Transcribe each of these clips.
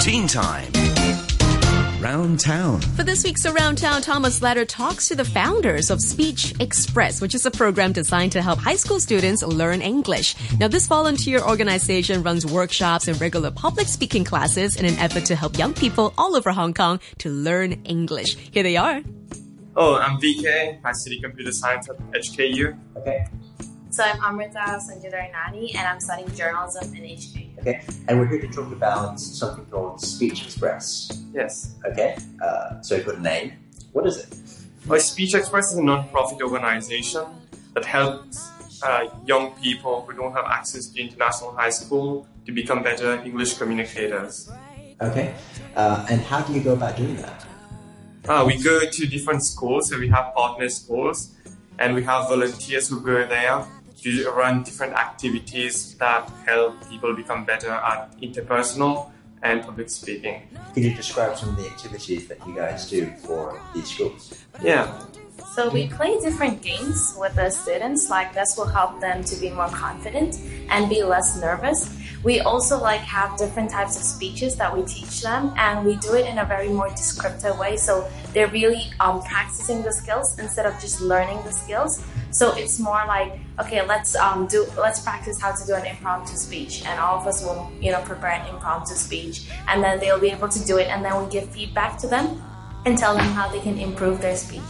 Teen Time. Round Town. For this week's Around Town, Thomas Letter talks to the founders of Speech Express, which is a program designed to help high school students learn English. Now, this volunteer organization runs workshops and regular public speaking classes in an effort to help young people all over Hong Kong to learn English. Here they are. Oh, I'm VK. I study computer science at HKU. Okay. So I'm Amrita Sanjidaranani and I'm studying journalism in HK. Okay. And we're here to talk about something called Speech Express. Yes. Okay. Uh, so you've got a name. What is it? Well, Speech Express is a non-profit organization that helps uh, young people who don't have access to international high school to become better English communicators. Okay. Uh, and how do you go about doing that? Uh, we go to different schools, so we have partner schools, and we have volunteers who go there to run different activities that help people become better at interpersonal and public speaking. Could you describe some of the activities that you guys do for these schools? Yeah. So we play different games with the students, like this will help them to be more confident and be less nervous. We also like have different types of speeches that we teach them and we do it in a very more descriptive way. So they're really um, practicing the skills instead of just learning the skills. So it's more like, okay, let's um, do, let's practice how to do an impromptu speech, and all of us will, you know, prepare an impromptu speech, and then they'll be able to do it, and then we give feedback to them and tell them how they can improve their speech.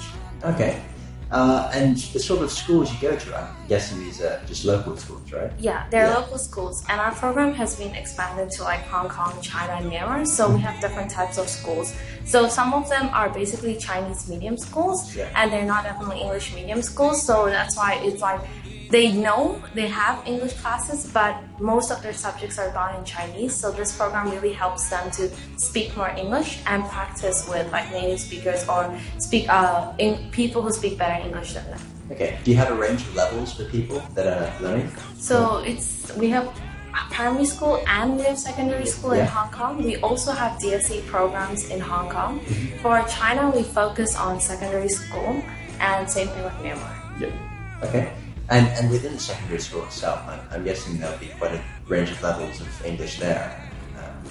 Okay. Uh, and the sort of schools you go to, I'm guessing these are just local schools, right? Yeah, they're Yeah. local schools, and our program has been expanded to like Hong Kong, China, and Myanmar. So we have different types of schools. So some of them are basically Chinese medium schools, Yeah. and they're not definitely English medium schools. So that's why it's like they know they have English classes, but most of their subjects are done in Chinese. So this program really helps them to speak more English and practice with like native speakers or speak uh, in people who speak better English than them. Okay. Do you have a range of levels for people that are learning? So it's we have primary school and we have secondary school in Hong Kong. We also have DSE programs in Hong Kong. For China, we focus on secondary school, and same thing with Myanmar. Yeah. Okay. And, and within the secondary school itself, I'm, I'm guessing there'll be quite a range of levels of English there. Um,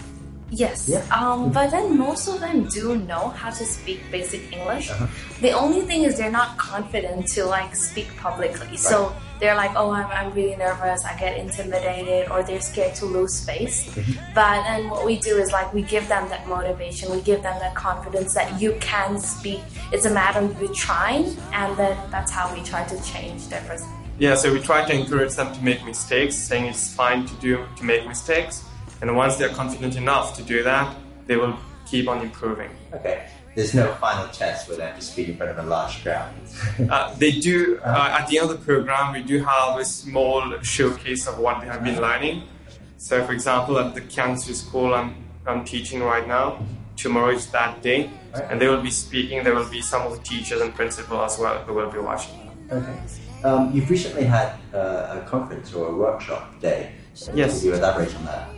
Yes. Yeah. Um, but then most of them do know how to speak basic English. Uh-huh. The only thing is they're not confident to like speak publicly. So they're like, oh, I'm, I'm really nervous. I get intimidated, or they're scared to lose face. Mm-hmm. But then what we do is like we give them that motivation. We give them that confidence that you can speak. It's a matter of you trying, and then that's how we try to change their perspective. Yeah, so we try to encourage them to make mistakes, saying it's fine to do to make mistakes, and once they're confident enough to do that, they will keep on improving. okay. There's no final test where they have to speak in front of a large crowd. Uh, they do uh, at the end of the program. We do have a small showcase of what they have been learning. So, for example, at the Kiangsu school I'm, I'm teaching right now, tomorrow is that day, and they will be speaking. There will be some of the teachers and principal as well who will be watching. Okay. Um, you've recently had uh, a conference or a workshop day. Yes. Could you elaborate on that?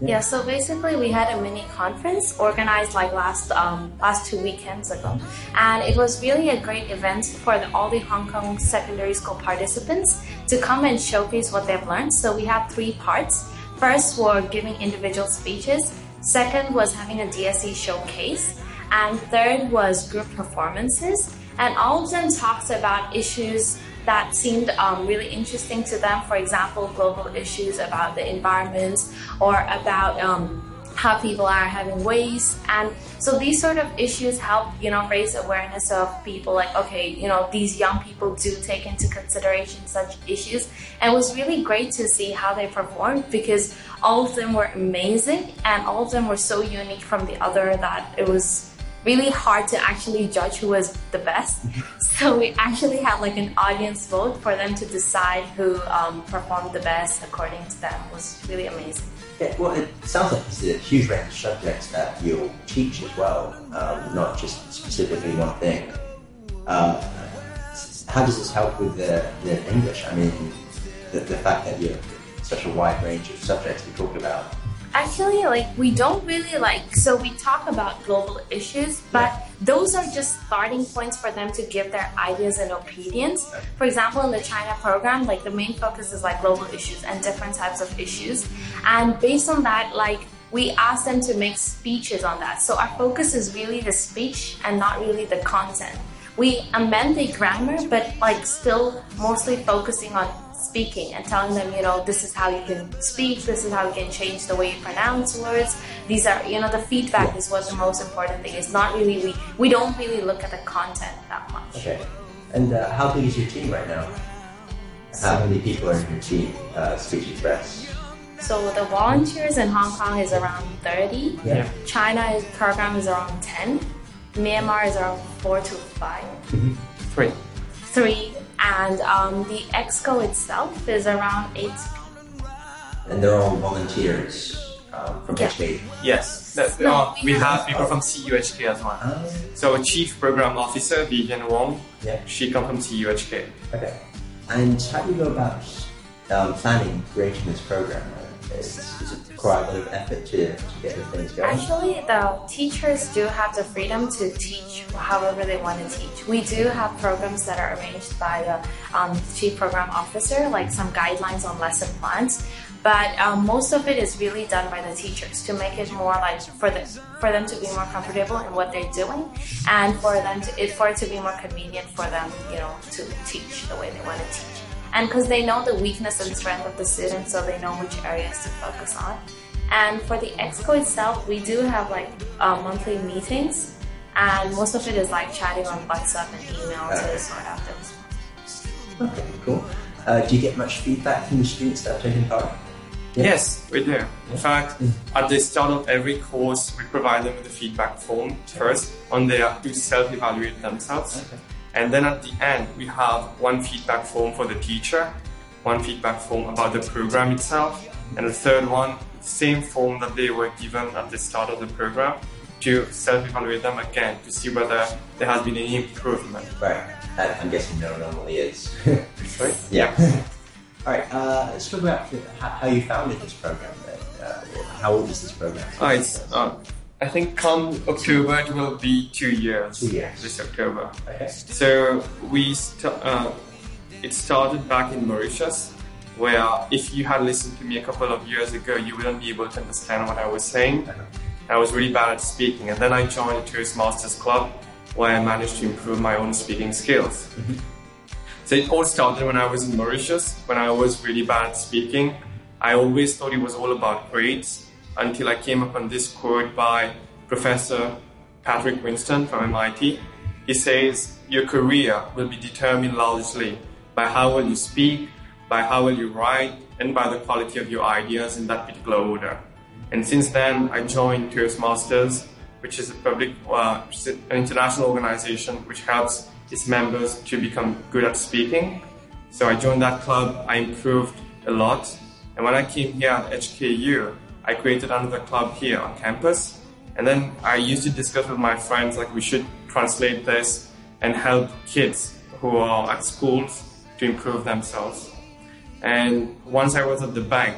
Yeah, so basically we had a mini conference organized like last um, last two weekends ago, and it was really a great event for the, all the Hong Kong secondary school participants to come and showcase what they've learned. So we have three parts. First were giving individual speeches. Second was having a DSE showcase, and third was group performances. And all of them talks about issues that seemed um, really interesting to them. For example, global issues about the environment or about um, how people are having waste. And so these sort of issues help, you know, raise awareness of people like, okay, you know, these young people do take into consideration such issues. And it was really great to see how they performed because all of them were amazing and all of them were so unique from the other that it was really hard to actually judge who was the best. So we actually had like an audience vote for them to decide who um, performed the best according to them. It was really amazing. Yeah, well, it sounds like it's a huge range of subjects that you'll teach as well, um, not just specifically one thing. Um, how does this help with the, the English? I mean, the, the fact that you have such a wide range of subjects to talk about. Actually, like we don't really like so we talk about global issues, but those are just starting points for them to give their ideas and opinions. For example, in the China program, like the main focus is like global issues and different types of issues. And based on that, like we ask them to make speeches on that. So our focus is really the speech and not really the content. We amend the grammar, but like still mostly focusing on speaking and telling them, you know, this is how you can speak, this is how you can change the way you pronounce words. These are, you know, the feedback is what the most important thing is. Not really, we, we don't really look at the content that much. Okay. And uh, how big is your team right now? How many people are in your team, uh, Speech Express? So the volunteers in Hong Kong is around 30. Yeah. China is, program is around 10. Myanmar is around 4 to 5. Three. And um, the EXCO itself is around 8 And they're all volunteers um, from Yeah. HK. Yes. That- No, uh, we we have- have people from CUHK as well. Oh, So Chief Program Officer Vivian Wong, yeah. she comes from CUHK. Okay. And how do you go about um, planning, creating this program? Is, is it a of effort to, to get the things going? Actually, the teachers do have the freedom to teach however they want to teach. We do have programs that are arranged by the um, chief program officer, like some guidelines on lesson plans. But um, most of it is really done by the teachers to make it more like for the for them to be more comfortable in what they're doing, and for them to it, for it to be more convenient for them, you know, to teach the way they want to teach. And because they know the weakness and strength of the students, so they know which areas to focus on. And for the exco itself, we do have like uh, monthly meetings, and most of it is like chatting on WhatsApp and email to sort out those. Okay, cool. Uh, do you get much feedback from the students that are taking part? Yeah. Yes, we do. In fact, at the start of every course, we provide them with a feedback form first on their to self-evaluate themselves. Okay. And then at the end, we have one feedback form for the teacher, one feedback form about the program itself, and the third one, same form that they were given at the start of the program to self-evaluate them again to see whether there has been any improvement. Right. I'm guessing no normally is. Right? yeah. All right. Uh, let's talk about how, you founded this program. Then. Uh, how old is this program? Ah, it's, uh, I think come October it will be two years. Two years. This October. Okay. So we st- uh, it started back in Mauritius, where if you had listened to me a couple of years ago, you wouldn't be able to understand what I was saying. I was really bad at speaking, and then I joined the Toastmasters Club, where I managed to improve my own speaking skills. So it all started when I was in Mauritius, when I was really bad at speaking. I always thought it was all about grades until I came upon this quote by Professor Patrick Winston from MIT. He says, Your career will be determined largely by how well you speak, by how well you write, and by the quality of your ideas in that particular order. And since then, I joined Toastmasters, which is a public, uh, an international organization which helps its members to become good at speaking. So I joined that club, I improved a lot. And when I came here at HKU, I created another club here on campus. And then I used to discuss with my friends like we should translate this and help kids who are at schools to improve themselves. And once I was at the bank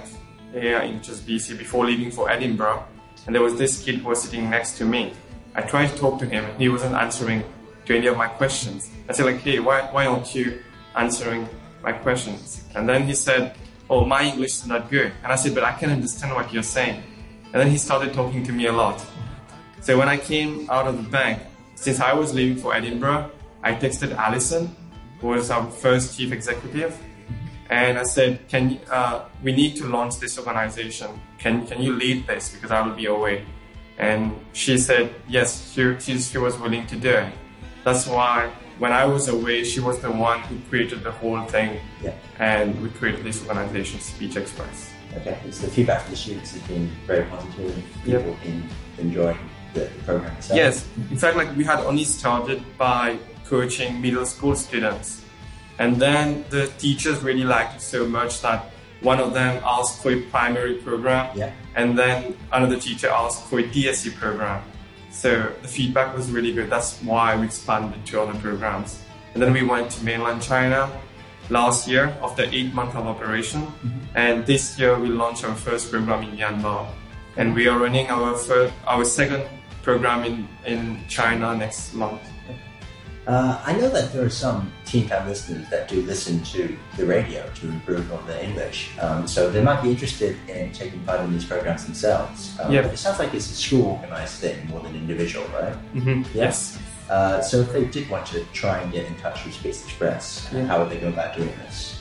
here in HSBC before leaving for Edinburgh, and there was this kid who was sitting next to me. I tried to talk to him, and he wasn't answering to any of my questions. I said like, "Hey, why why aren't you answering my questions?" And then he said, "Oh, my English is not good." And I said, "But I can understand what you're saying." And then he started talking to me a lot. So when I came out of the bank, since I was leaving for Edinburgh, I texted Alison, who was our first chief executive, and I said, "Can uh, we need to launch this organization? Can can you lead this because I will be away?" And she said, "Yes, she she, she was willing to do it." That's why when I was away, she was the one who created the whole thing, Yeah. and we created this organization, Speech Express. Okay. So the feedback from the students has been very positive. and Yep. People been enjoying the, the program itself. Yes, in fact, like we had only started by coaching middle school students, and then the teachers really liked it so much that one of them asked for a primary program, Yeah. and then another teacher asked for a DSE program. So the feedback was really good. That's why we expanded to other programs, and then we went to mainland China last year after eight months of operation, mm-hmm. and this year we launched our first program in Myanmar, and we are running our first, our second program in, in China next month. Uh, I know that there are some Teen Time listeners that do listen to the radio to improve on their English, um, so they might be interested in taking part in these programs themselves. Um, Yeah. It sounds like it's a school organized thing more than individual, right? Mm-hmm. Yes. Uh, so if they did want to try and get in touch with Speech Express, Yeah. how would they go about doing this?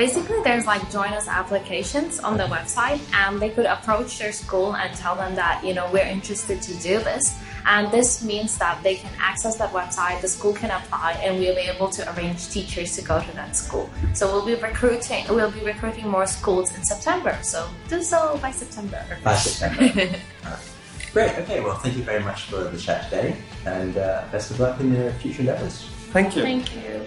Basically, there's like join us applications on the website, and they could approach their school and tell them that you know we're interested to do this. And this means that they can access that website, the school can apply, and we'll be able to arrange teachers to go to that school. So we'll be recruiting, we'll be recruiting more schools in September. So do so by September. By September. Alright. Great. Okay. Well, thank you very much for the chat today, and uh, best of luck in your future endeavors. Thank you. Thank you.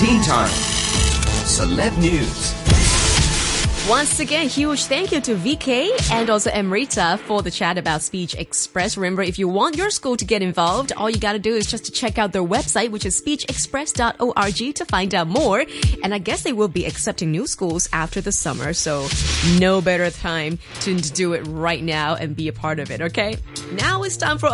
Teen Time. Celeb News. Once again, huge thank you to VK and also Amrita for the chat about Speech Express. Remember, if you want your school to get involved, all you gotta do is just to check out their website, which is speechexpress.org to find out more. And I guess they will be accepting new schools after the summer, so no better time to do it right now and be a part of it, okay? Now it's time for